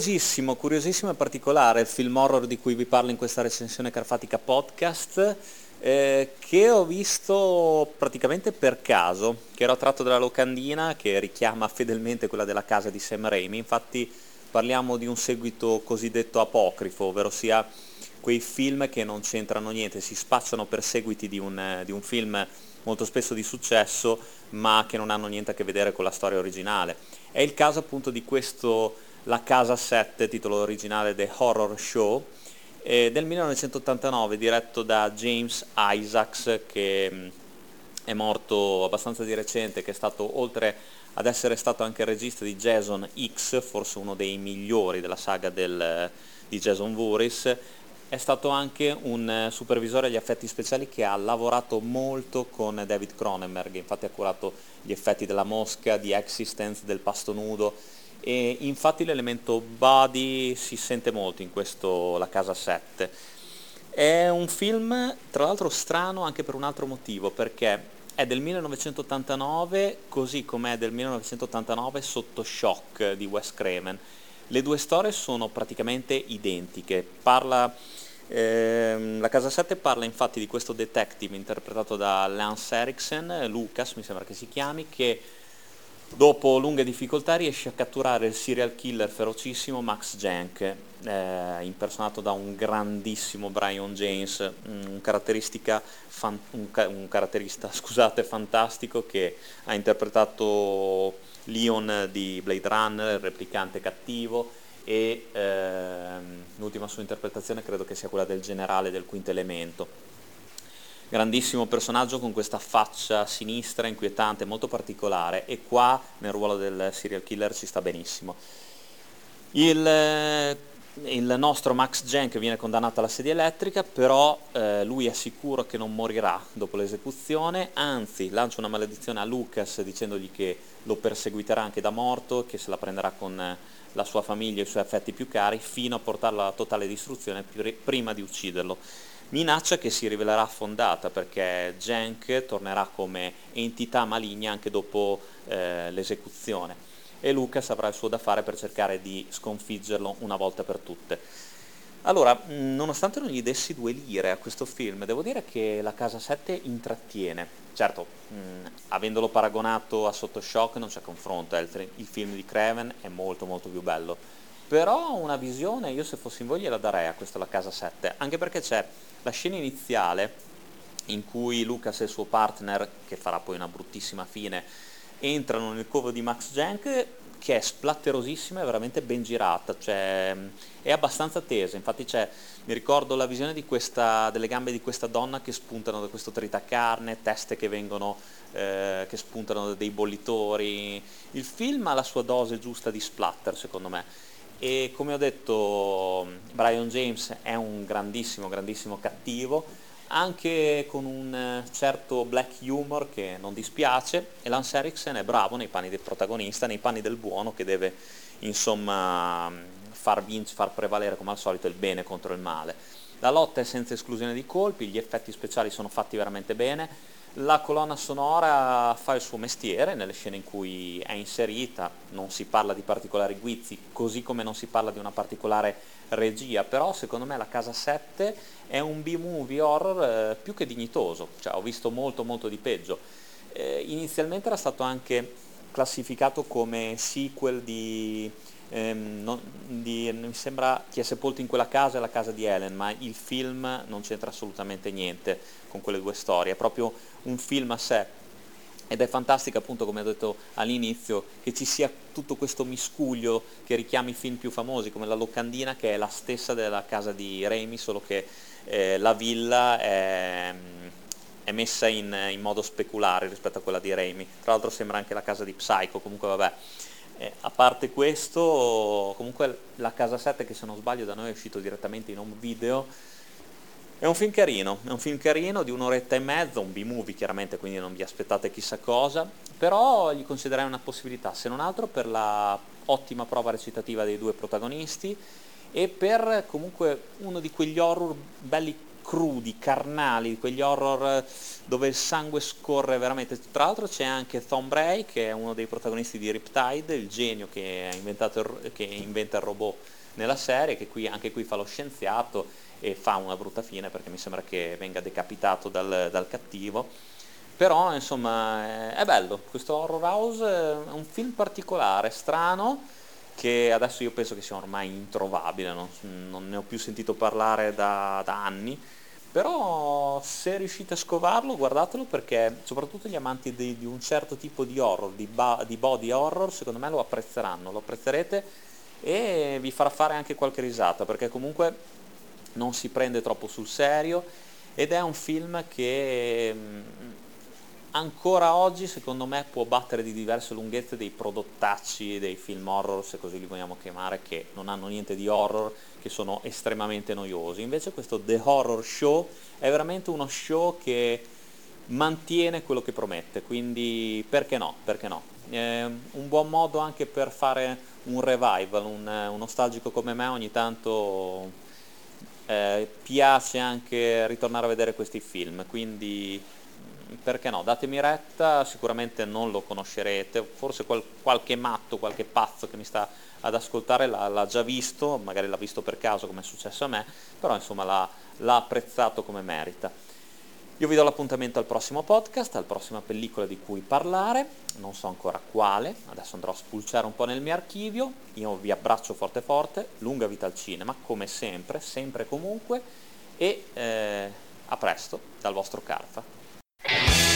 Curiosissimo, curiosissimo e particolare il film horror di cui vi parlo in questa recensione carfatica podcast, eh, che ho visto praticamente per caso, che era tratto dalla locandina che richiama fedelmente quella della casa di Sam Raimi, infatti parliamo di un seguito cosiddetto apocrifo, ovvero sia quei film che non c'entrano niente, si spacciano per seguiti di un, di un film molto spesso di successo, ma che non hanno niente a che vedere con la storia originale. È il caso appunto di questo La Casa 7, titolo originale The Horror Show, eh, del 1989, diretto da James Isaacs, che mm, è morto abbastanza di recente, che è stato oltre ad essere stato anche il regista di Jason X, forse uno dei migliori della saga del, di Jason Voorhees, è stato anche un eh, supervisore agli effetti speciali che ha lavorato molto con David Cronenberg, infatti ha curato gli effetti della mosca, di Existence, del pasto nudo e infatti l'elemento body si sente molto in questo La Casa 7. È un film tra l'altro strano anche per un altro motivo, perché è del 1989 così come è del 1989 sotto shock di Wes Craven. Le due storie sono praticamente identiche, parla eh, la Casa 7 parla infatti di questo detective interpretato da Lance Eriksen, Lucas mi sembra che si chiami, che dopo lunghe difficoltà riesce a catturare il serial killer ferocissimo Max Jank, eh, impersonato da un grandissimo Brian James, un, fan, un, un caratterista scusate, fantastico che ha interpretato Leon di Blade Runner, il replicante cattivo, e ehm, l'ultima sua interpretazione credo che sia quella del generale del quinto elemento. Grandissimo personaggio con questa faccia sinistra, inquietante, molto particolare e qua nel ruolo del serial killer ci sta benissimo. Il, eh, il nostro Max Jenk viene condannato alla sedia elettrica, però eh, lui è sicuro che non morirà dopo l'esecuzione, anzi lancia una maledizione a Lucas dicendogli che lo perseguiterà anche da morto, che se la prenderà con la sua famiglia e i suoi affetti più cari fino a portarlo alla totale distruzione prima di ucciderlo. Minaccia che si rivelerà fondata perché Jenk tornerà come entità maligna anche dopo eh, l'esecuzione e Lucas avrà il suo da fare per cercare di sconfiggerlo una volta per tutte. Allora, nonostante non gli dessi due lire a questo film, devo dire che La Casa 7 intrattiene. Certo, mh, avendolo paragonato a Sottoshock non c'è confronto, il, il, film di Craven è molto molto più bello. Però una visione, io se fossi in voi gliela darei a questa La Casa 7, anche perché c'è la scena iniziale in cui Lucas e il suo partner, che farà poi una bruttissima fine, entrano nel covo di Max Jank che è splatterosissima e veramente ben girata, cioè è abbastanza tesa, infatti mi ricordo la visione questa, delle gambe di questa donna che spuntano da questo tritacarne, teste che vengono, eh, che spuntano da dei bollitori, il film ha la sua dose giusta di splatter secondo me e come ho detto Brian James è un grandissimo, grandissimo cattivo, anche con un certo black humor che non dispiace e Lance Eriksen è bravo nei panni del protagonista, nei panni del buono che deve insomma far, vinc- far prevalere come al solito il bene contro il male. La lotta è senza esclusione di colpi, gli effetti speciali sono fatti veramente bene, la colonna sonora fa il suo mestiere nelle scene in cui è inserita, non si parla di particolari guizzi, così come non si parla di una particolare regia, però secondo me la Casa 7 è un B-movie horror eh, più che dignitoso, cioè, ho visto molto molto di peggio. Eh, inizialmente era stato anche classificato come sequel di ehm, non, di, mi sembra Chi è sepolto in quella casa è la casa di Helen, ma il film non c'entra assolutamente niente con quelle due storie, è proprio un film a sé. Ed è fantastico appunto, come ho detto all'inizio, che ci sia tutto questo miscuglio che richiami i film più famosi, come La Locandina, che è la stessa della casa di Raimi, solo che eh, la villa è, è messa in, in, modo speculare rispetto a quella di Raimi. Tra l'altro sembra anche la casa di Psycho, comunque vabbè. Eh, a parte questo, comunque la Casa 7 che se non sbaglio da noi è uscito direttamente in home video, è un film carino, è un film carino di un'oretta e mezza, un B-movie chiaramente, quindi non vi aspettate chissà cosa, però gli considererei una possibilità, se non altro per la ottima prova recitativa dei due protagonisti e per comunque uno di quegli horror belli crudi, carnali, quegli horror dove il sangue scorre veramente. Tra l'altro c'è anche Tom Bray, che è uno dei protagonisti di Riptide, il genio che, il, che inventa il robot nella serie, che qui, anche qui fa lo scienziato e fa una brutta fine perché mi sembra che venga decapitato dal, dal cattivo. Però insomma è bello, questo Horror House è un film particolare, strano, che adesso io penso che sia ormai introvabile, non, non ne ho più sentito parlare da, da, anni, però se riuscite a scovarlo guardatelo perché soprattutto gli amanti di, di un certo tipo di horror, di, ba, di body horror, secondo me lo apprezzeranno, lo apprezzerete e vi farà fare anche qualche risata perché comunque non si prende troppo sul serio ed è un film che ancora oggi secondo me può battere di diverse lunghezze dei prodottacci dei film horror se così li vogliamo chiamare che non hanno niente di horror che sono estremamente noiosi. Invece questo The Horror Show è veramente uno show che mantiene quello che promette quindi perché no perché no. È un buon modo anche per fare un revival un, un nostalgico come me ogni tanto eh, piace anche ritornare a vedere questi film. Quindi perché no, datemi retta, sicuramente non lo conoscerete, forse qual, qualche matto, qualche pazzo che mi sta ad ascoltare l'ha, l'ha, già visto, magari l'ha visto per caso come è successo a me, però insomma l'ha, l'ha apprezzato come merita. Io vi do l'appuntamento al prossimo podcast, alla prossima pellicola di cui parlare, non so ancora quale, adesso andrò a spulciare un po' nel mio archivio, io vi abbraccio forte forte, lunga vita al cinema, come sempre, sempre e comunque, e eh, a presto dal vostro Carfa. you